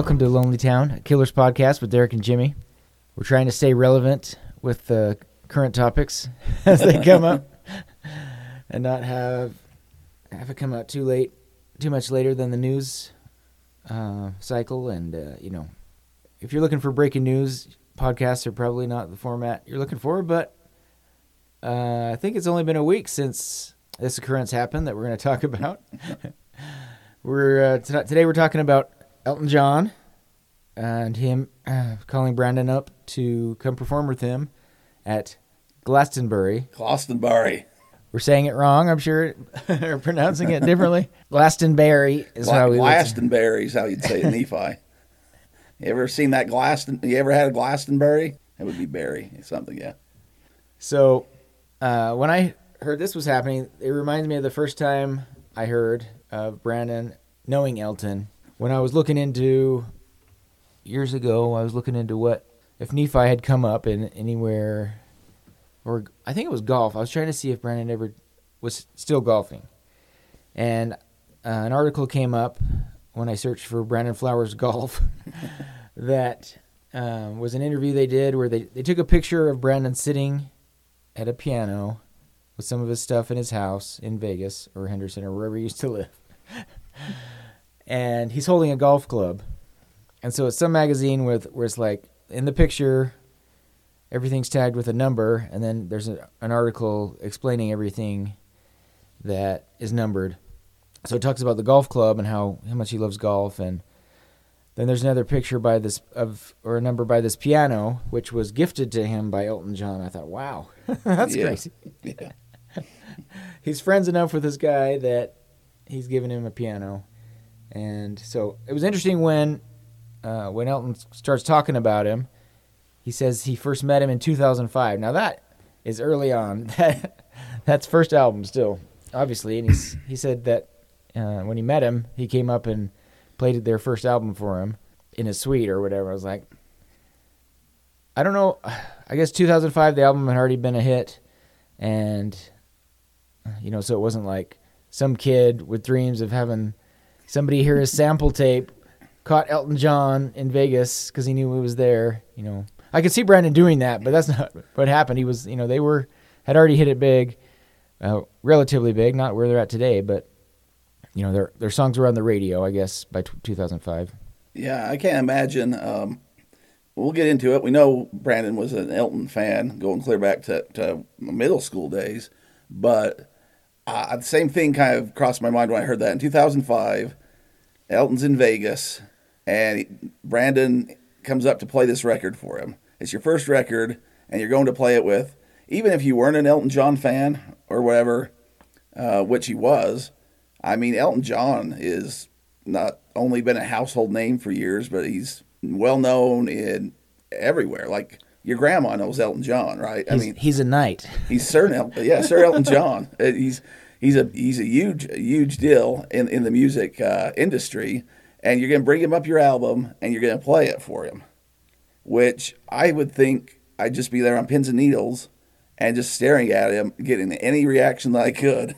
Welcome to Lonely Town, Killers Podcast with Derek and Jimmy. We're trying to stay relevant with the current topics as they come up, and not have have it come out too late, too much later than the news uh, cycle. And uh, you know, if you're looking for breaking news, podcasts are probably not the format you're looking for. But uh, I think it's only been a week since this occurrence happened that we're going to talk about. we're uh, t- today we're talking about Elton John and him uh, calling Brandon up to come perform with him at Glastonbury. Glastonbury. We're saying it wrong, I'm sure, or pronouncing it differently. Glastonbury is Gla- how we Glastonbury is how you'd say it in Nephi. You ever seen that Glaston? You ever had a Glastonbury? It would be Barry, something, yeah. So, uh, when I heard this was happening, it reminds me of the first time I heard of Brandon knowing Elton. When I was looking into years ago, I was looking into what if Nephi had come up in anywhere, or I think it was golf. I was trying to see if Brandon ever was still golfing, and uh, an article came up when I searched for Brandon Flowers golf that um, was an interview they did where they, they took a picture of Brandon sitting at a piano with some of his stuff in his house in Vegas or Henderson or wherever he used to live. and he's holding a golf club. And so it's some magazine with where it's like in the picture everything's tagged with a number and then there's a, an article explaining everything that is numbered. So it talks about the golf club and how how much he loves golf and then there's another picture by this of or a number by this piano which was gifted to him by Elton John. I thought, "Wow. That's Yeah. crazy." Yeah. he's friends enough with this guy that he's given him a piano, and so it was interesting when uh, when Elton starts talking about him. He says he first met him in 2005. Now that is early on. That that's first album still, obviously, and he's he said that uh, when he met him, he came up and played their first album for him in his suite or whatever. I was like, I don't know. I guess 2005 the album had already been a hit, and you know, so it wasn't like some kid with dreams of having somebody hear his sample tape caught Elton John in Vegas because he knew he was there. You know, I could see Brandon doing that, but that's not what happened. He was, you know, they were had already hit it big, uh, relatively big, not where they're at today, but you know, their their songs were on the radio, I guess, by t- 2005. Yeah, I can't imagine. Um, we'll get into it. We know Brandon was an Elton fan going clear back to, to middle school days, but uh, the same thing kind of crossed my mind when I heard that in 2005. Elton's in Vegas, and Brandon comes up to play this record for him. It's your first record, and you're going to play it with, even if you weren't an Elton John fan or whatever, uh, which he was. I mean, Elton John is not only been a household name for years, but he's well known in everywhere. Like your grandma knows Elton John, right? I He's, mean, he's a knight. he's Sir Elton, yeah, Sir Elton John. Uh, He's he's a he's a huge huge deal in in the music uh, industry, and you're gonna bring him up your album and you're gonna play it for him, which I would think I'd just be there on pins and needles, and just staring at him, getting any reaction that I could,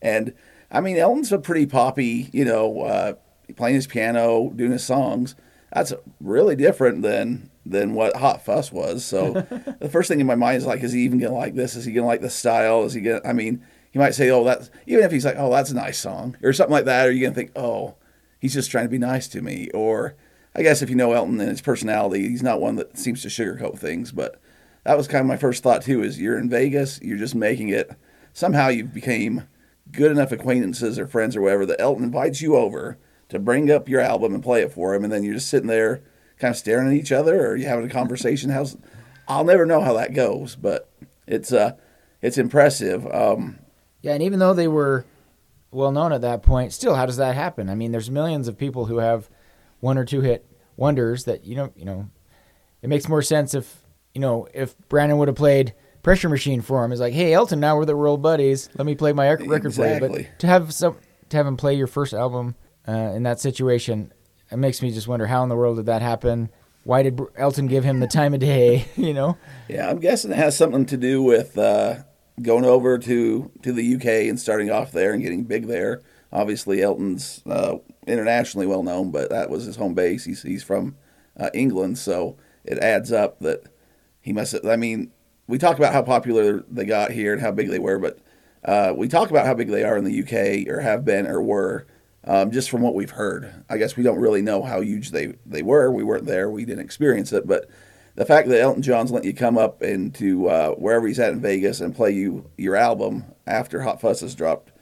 and I mean Elton's a pretty poppy, you know, uh, playing his piano, doing his songs. That's really different than than what Hot Fuss was. So the first thing in my mind is like, is he even gonna like this? Is he gonna like the style? Is he gonna? I mean, he might say, oh, that's even if he's like, oh, that's a nice song or something like that. Are you gonna think, oh, he's just trying to be nice to me? Or I guess if you know Elton and his personality, he's not one that seems to sugarcoat things. But that was kind of my first thought too. Is you're in Vegas, you're just making it. Somehow you became good enough acquaintances or friends or whatever that Elton invites you over to bring up your album and play it for him, and then you're just sitting there kind of staring at each other, or you having a conversation. How's I'll never know how that goes, but it's uh it's impressive. Um, Yeah, and even though they were well known at that point, still, how does that happen? I mean, there's millions of people who have one or two hit wonders that you don't, you know, it makes more sense if, you know, if Brandon would have played Pressure Machine for him. It's like, hey, Elton, now we're the world buddies. Let me play my rec- record for you. Exactly. But to have some, to have him play your first album uh, in that situation, it makes me just wonder how in the world did that happen? Why did Elton give him the time of day? You know, yeah, I'm guessing it has something to do with uh, going over to to the UK and starting off there and getting big there. Obviously, Elton's uh, internationally well known, but that was his home base. He's he's from uh, England, so it adds up that he must. Have, I mean, we talk about how popular they got here and how big they were, but uh, we talk about how big they are in the UK or have been or were. Um, just from what we've heard, I guess we don't really know how huge they, they were. We weren't there. We didn't experience it. But the fact that Elton John's letting you come up into uh, wherever he's at in Vegas and play you your album after Hot Fuss has dropped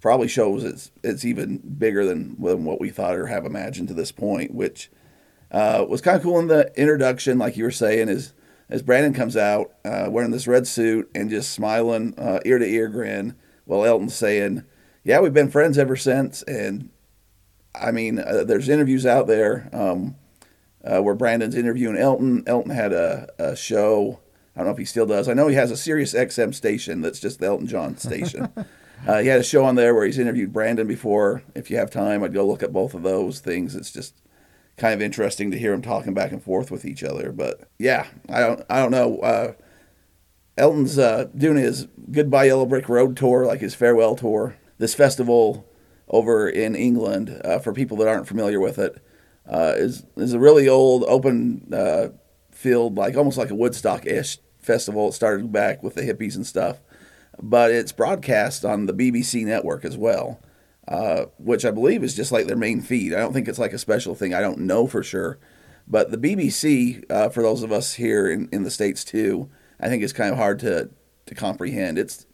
probably shows it's it's even bigger than, than what we thought or have imagined to this point, which uh, was kind of cool in the introduction, like you were saying, is as Brandon comes out uh, wearing this red suit and just smiling, uh, ear to ear grin, while Elton's saying, "Yeah, we've been friends ever since." And I mean, uh, there's interviews out there um, uh, where Brandon's interviewing Elton. Elton had a, a, show. I don't know if he still does. I know he has a Sirius XM station that's just the Elton John station. Uh, he had a show on there where he's interviewed Brandon before. If you have time, I'd go look at both of those things. It's just kind of interesting to hear them talking back and forth with each other. But yeah, I don't I don't know. Uh, Elton's uh, doing his Goodbye Yellow Brick Road tour, like his farewell tour. This festival over in England, uh, for people that aren't familiar with it, uh, is is a really old open uh, field, like almost like a Woodstock ish festival. It started back with the hippies and stuff, but it's broadcast on the BBC network as well. Uh, which I believe is just like their main feed. I don't think it's like a special thing. I don't know for sure. But the BBC, uh, for those of us here in, in the States too, I think it's kind of hard to, to comprehend. It's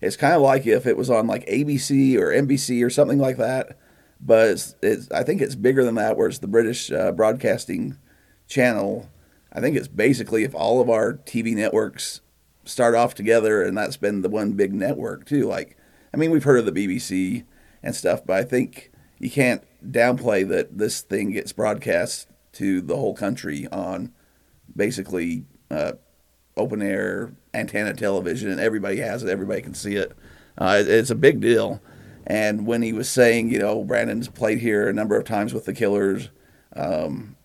it's kind of like if it was on like ABC or NBC or something like that, but it's, it's I think it's bigger than that. Where it's the British uh, Broadcasting Channel, I think it's basically if all of our TV networks start off together, and that's been the one big network too. Like, I mean, we've heard of the BBC and stuff. But I think you can't downplay that this thing gets broadcast to the whole country on basically uh, open air antenna television, and everybody has it. Everybody can see it. Uh, it. It's a big deal. And when he was saying, you know, Brandon's played here a number of times with the Killers, um,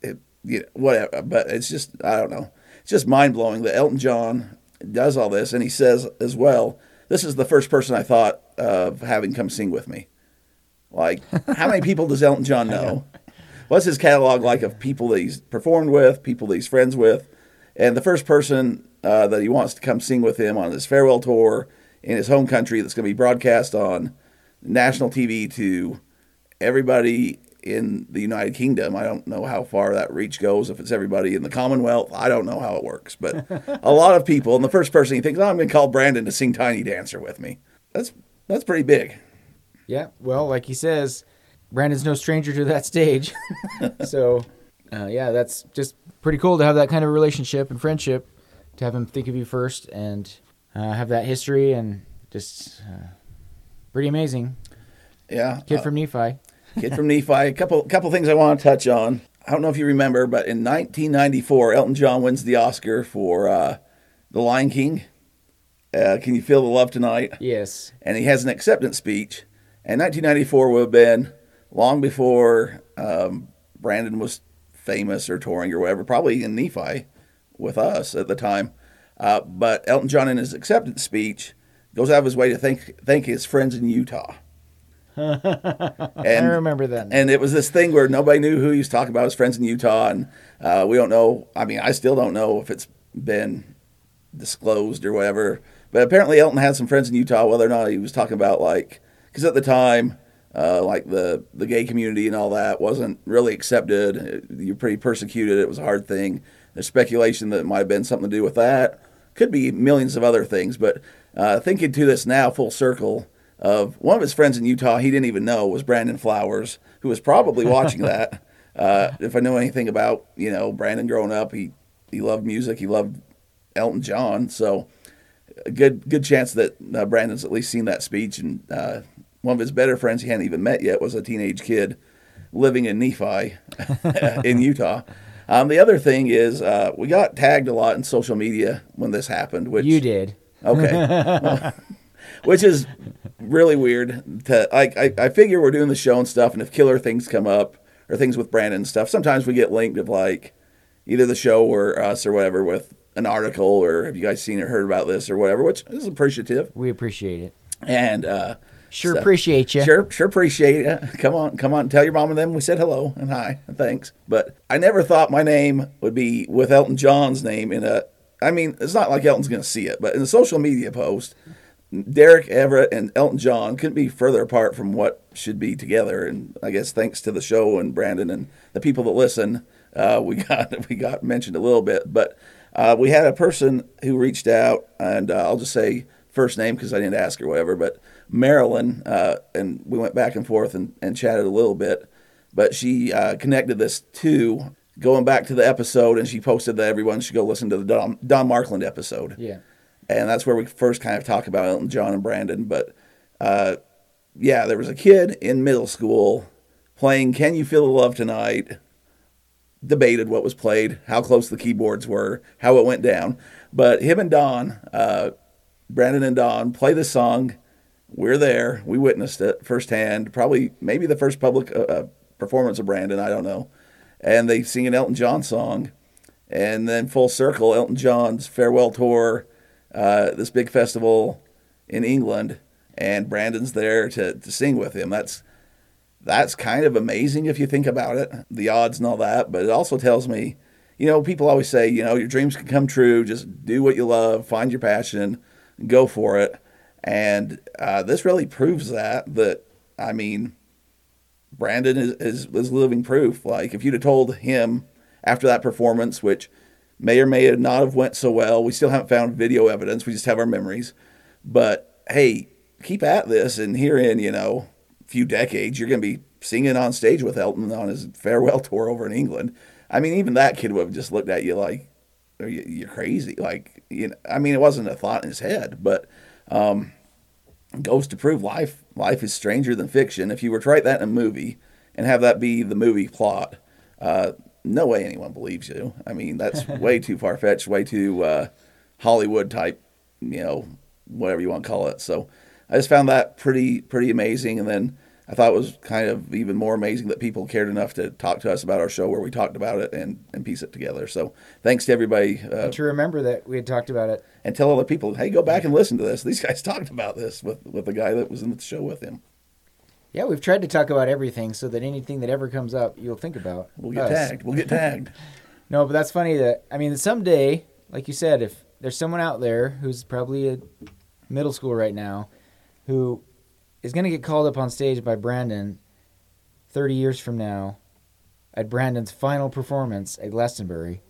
it, you know, whatever. But it's just, I don't know. It's just mind blowing that Elton John does all this, and he says as well this is the first person I thought of having come sing with me. Like, how many people does Elton John know? What's his catalog like of people that he's performed with, people that he's friends with? And the first person uh, that he wants to come sing with him on his farewell tour in his home country that's going to be broadcast on national TV to everybody in the United Kingdom. I don't know how far that reach goes, if it's everybody in the Commonwealth. I don't know how it works. But a lot of people, and the first person he thinks, oh, I'm going to call Brandon to sing Tiny Dancer with me. That's, that's pretty big. Yeah. Well, like he says, Brandon's no stranger to that stage. so, uh, yeah, that's just pretty cool to have that kind of relationship and friendship, to have him think of you first and uh, have that history and just uh, pretty amazing. Yeah. Kid from Nephi. Kid from Nephi. A couple couple things I want to touch on. I don't know if you remember, but in 1994, Elton John wins the Oscar for uh, The Lion King. Uh, Can you feel the love tonight? Yes. And he has an acceptance speech. And 1994 would have been long before um, Brandon was famous or touring or whatever, probably in Nephi with us at the time. Uh, but Elton John, in his acceptance speech, goes out of his way to thank thank his friends in Utah. and, I remember that. And it was this thing where nobody knew who he was talking about, his friends in Utah. And uh, we don't know. I mean, I still don't know if it's been disclosed or whatever. But apparently, Elton had some friends in Utah, whether or not he was talking about, like, because at the time, uh, like the, the gay community and all that wasn't really accepted. You're pretty persecuted. It was a hard thing. There's speculation that it might have been something to do with that. Could be millions of other things. But uh, thinking to this now, full circle, of one of his friends in Utah he didn't even know was Brandon Flowers, who was probably watching that. Uh, if I know anything about you know Brandon growing up, he he loved music, he loved Elton John, so a good good chance that uh, Brandon's at least seen that speech. And uh, one of his better friends he hadn't even met yet was a teenage kid living in Nephi in Utah. Um, the other thing is uh, we got tagged a lot in social media when this happened. Which you did. Okay. which is really weird. To like, I, I figure we're doing the show and stuff, and if killer things come up or things with Brandon and stuff, sometimes we get linked of like either the show or us or whatever with an article or have you guys seen or heard about this or whatever, which is appreciative. We appreciate it. And uh, Sure So- appreciate you. Sure, sure appreciate it. Come on, come on, tell your mom and them we said hello and hi and thanks. But I never thought my name would be with Elton John's name in a. I mean, it's not like Elton's going to see it, but in a social media post, Derek Everitt and Elton John couldn't be further apart from what should be together. And I guess thanks to the show and Brandon and the people that listen, uh, we got we got mentioned a little bit. But uh, we had a person who reached out, and uh, I'll just say first name because I didn't ask or whatever, but Marilyn, uh, and we went back and forth and, and chatted a little bit. But she uh, connected this to going back to the episode, and she posted that everyone should go listen to the Don, Don Markland episode Yeah. and that's where we first kind of talk about Elton John and Brandon. But uh, yeah, there was a kid in middle school playing "Can You Feel the Love Tonight." Debated what was played, how close the keyboards were, how it went down. But him and Don, uh, Brandon and Don, play the song. We're there. We witnessed it firsthand. Probably, maybe the first public uh, uh, performance of Brandon. I don't know. And they sing an Elton John song, and then full circle, Elton John's farewell tour uh, this big festival in England, and Brandon's there to, to sing with him. That's that's kind of amazing if you think about it, the odds and all that. But it also tells me, you know, people always say, you know, your dreams can come true. Just do what you love, find your passion, go for it. And uh, this really proves that. That I mean, Brandon is, is is living proof. Like if you'd have told him after that performance, which may or may not have went so well, we still haven't found video evidence. We just have our memories. But hey, keep at this, and here in you know a few decades, you're going to be singing on stage with Elton on his farewell tour over in England. I mean, even that kid would have just looked at you like you- you're crazy. Like you know, I mean, it wasn't a thought in his head, but um, goes to prove life life is stranger than fiction. If you were to write that in a movie and have that be the movie plot, uh, no way anyone believes you. I mean, that's way too far fetched, way too uh, Hollywood type, you know, whatever you want to call it. So I just found that pretty pretty amazing, and then. I thought it was kind of even more amazing that people cared enough to talk to us about our show where we talked about it and, and piece it together. So thanks to everybody uh, to remember that we had talked about it. and tell other people, hey, go back and listen to this. These guys talked about this with, with the guy that was in the show with him. Yeah, we've tried to talk about everything so that anything that ever comes up, you'll think about. We'll get us. tagged. We'll get tagged. No, but that's funny that I mean someday, like you said, if there's someone out there who's probably a middle school right now who is going to get called up on stage by Brandon 30 years from now at Brandon's final performance at Glastonbury.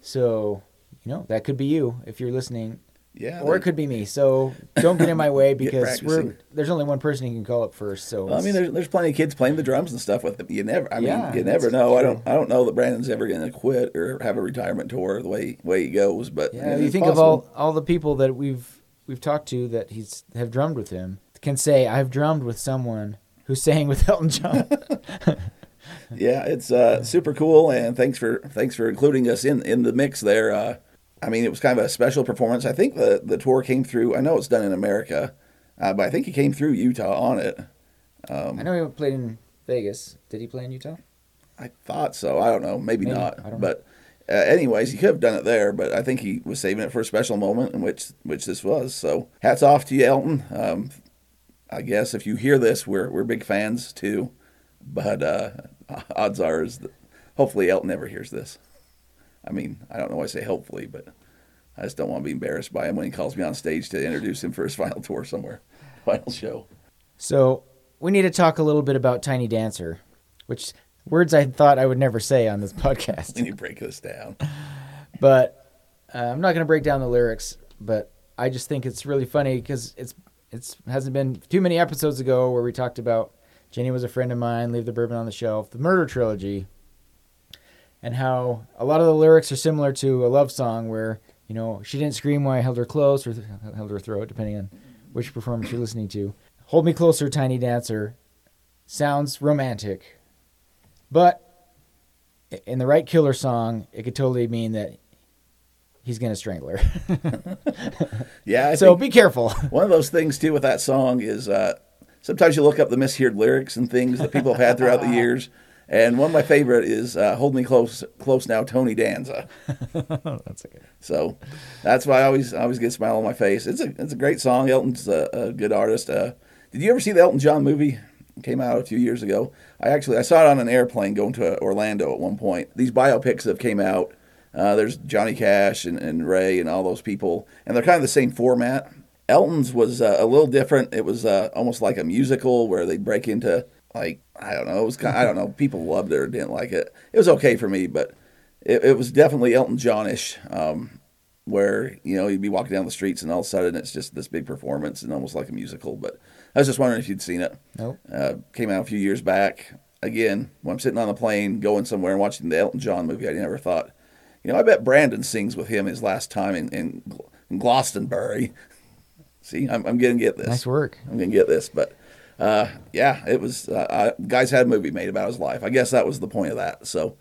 So, you know, that could be you if you're listening Yeah. or it could be me. So, don't get in my way because we're there's only one person you can call up first. So, Well, I mean, there's, there's plenty of kids playing the drums and stuff with them. You never, I mean, Yeah, you never know. I don't, I don't know that Brandon's ever going to quit or have a retirement tour the way way he goes. But Yeah, it's you think possible. of all all the people that we've we've talked to that he's have drummed with him can say I've drummed with someone who sang with Elton John. Yeah, it's uh, super cool, and thanks for thanks for including us in in the mix there. Uh, I mean, it was kind of a special performance. I think the the tour came through. I know it's done in America, uh, but I think he came through Utah on it. Um, I know he played in Vegas. Did he play in Utah? I thought so. I don't know. Maybe, Maybe. not. I don't know. but uh, anyways, he could have done it there. But I think he was saving it for a special moment, in which which this was. So hats off to you, Elton. Um, I guess if you hear this, we're we're big fans too. But uh, odds are is that hopefully Elton never hears this. I mean, I don't know why I say hopefully, but I just don't want to be embarrassed by him when he calls me on stage to introduce him for his final tour somewhere, final show. So we need to talk a little bit about Tiny Dancer, which words I thought I would never say on this podcast. When you break this down, but uh, I'm not going to break down the lyrics. But I just think it's really funny because it's it's hasn't been too many episodes ago where we talked about Jenny was a friend of mine, leave the bourbon on the shelf, the murder trilogy, and how a lot of the lyrics are similar to a love song where you know she didn't scream when I held her close or th- held her throat, depending on which performance you're listening to. Hold me closer, tiny dancer. Sounds romantic, but in the right killer song, it could totally mean that he's gonna strangle her. yeah. I so be careful. One of those things too with that song is uh, sometimes you look up the misheard lyrics and things that people have had throughout the years. And one of my favorite is uh, "Hold Me Close, Close Now, Tony Danza." That's okay. So that's why I always I always get a smile on my face. It's a it's a great song. Elton's a, a good artist. Uh, Did you ever see the Elton John movie? It came out a few years ago. I actually I saw it on an airplane going to Orlando at one point. These biopics have came out. Uh, there's Johnny Cash and, and Ray and all those people, and they're kind of the same format. Elton's was uh, a little different. It was uh, almost like a musical where they break into like I don't know. It was kind I don't know. People loved it or didn't like it. It was okay for me, but it, it was definitely Elton Johnish. Um, where you know you'd be walking down the streets and all of a sudden it's just this big performance and almost like a musical. But I was just wondering if you'd seen it. Nope. Uh, came out a few years back. Again, when I'm sitting on the plane going somewhere and watching the Elton John movie, I never thought, you know, I bet Brandon sings with him his last time in, in, in Glastonbury. See, I'm, I'm gonna get this. Nice work. I'm gonna get this, but uh, yeah, it was. Uh, I, guys had a movie made about his life. I guess that was the point of that. So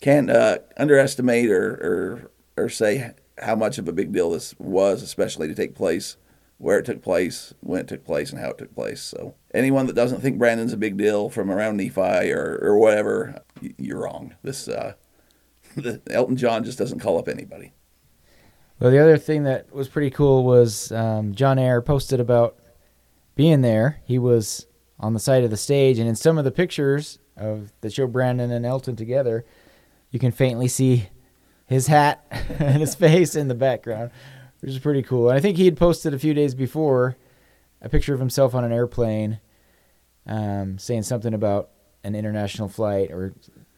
can't uh, underestimate or, or or say how much of a big deal this was, especially to take place, where it took place, when it took place, and how it took place. So anyone that doesn't think Brandon's a big deal from around Nephi or or whatever, you're wrong. This uh, Elton John just doesn't call up anybody. Well, the other thing that was pretty cool was um, Jon Eyre posted about being there. He was on the side of the stage, and in some of the pictures of that show Brandon and Elton together, you can faintly see his hat and his face in the background, which is pretty cool. And I think he had posted a few days before a picture of himself on an airplane, um, saying something about an international flight, or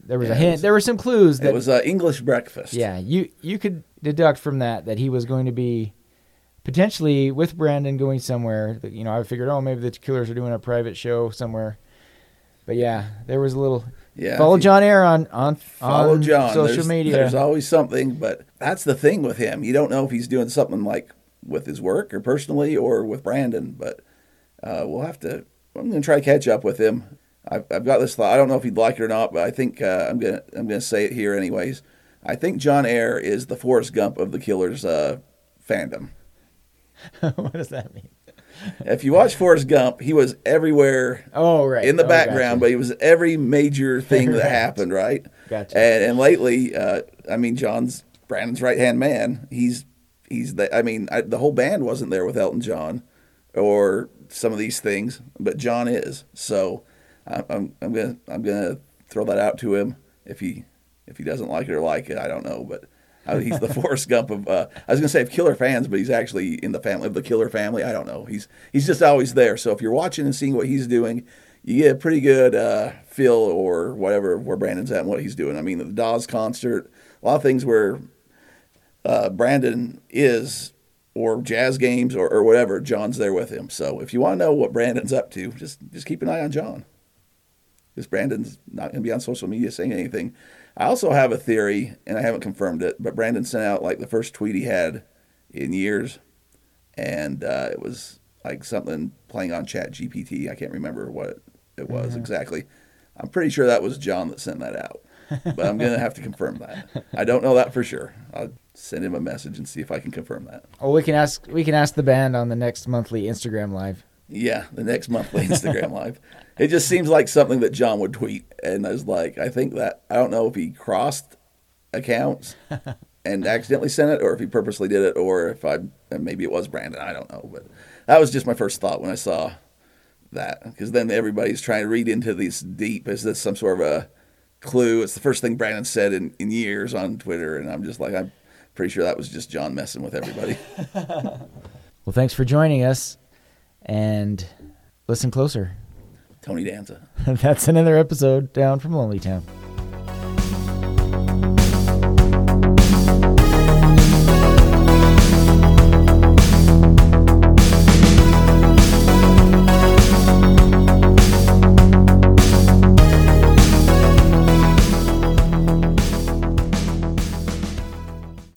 there was yeah, a hint. Was, there were some clues that it was an English breakfast. Yeah, you you could deduct from that that he was going to be potentially with Brandon going somewhere. You know, I figured, oh, maybe the Killers are doing a private show somewhere. But yeah, there was a little yeah, follow Jon Eyre on on follow on Jon. social there's, media. There's always something, but that's the thing with him. You don't know if he's doing something like with his work or personally or with Brandon. But uh, we'll have to. I'm going to try to catch up with him. I've, I've, got this thought. I don't know if you'd like it or not, but I think uh, I'm gonna I'm gonna say it here anyways. I think Jon Eyre is the Forrest Gump of the Killers uh, fandom. what does that mean? if you watch Forrest Gump, he was everywhere. Oh, right. In the oh, background, gotcha. but he was every major thing that happened, right? Gotcha. And, and lately, uh, I mean, Jon's Brandon's right hand man. He's he's the. I mean, I, the whole band wasn't there with Elton John, or some of these things, but Jon is. So I, I'm I'm gonna I'm gonna throw that out to him if he if he doesn't like it or like it. I don't know, but uh, he's the Forrest Gump of. Uh, I was to say of Killer fans, but he's actually in the family of the Killer family. I don't know. He's he's just always there. So if you're watching and seeing what he's doing, you get a pretty good uh, feel or whatever where Brandon's at and what he's doing. I mean, the Dawes concert, a lot of things where uh, Brandon is or jazz games or, or whatever, Jon's there with him. So if you want to know what Brandon's up to, just just keep an eye on Jon. Because Brandon's not going to be on social media saying anything. I also have a theory, and I haven't confirmed it, but Brandon sent out like the first tweet he had in years, and uh, it was like something playing on Chat GPT. I can't remember what it was mm-hmm. exactly. I'm pretty sure that was Jon that sent that out, but I'm gonna have to confirm that. I don't know that for sure. I'll send him a message and see if I can confirm that. Oh, we can ask we can ask the band on the next monthly Instagram live. Yeah, the next monthly Instagram live. It just seems like something that Jon would tweet, and I was like, I think that I don't know if he crossed accounts and accidentally sent it, or if he purposely did it, or if I maybe it was Brandon. I don't know, but that was just my first thought when I saw that, because then everybody's trying to read into this deep. Is this some sort of a clue? It's the first thing Brandon said in, in years on Twitter, and I'm just like, I'm pretty sure that was just Jon messing with everybody. well, thanks for joining us and listen closer. Tony Danza. That's another episode down from Lonely Town.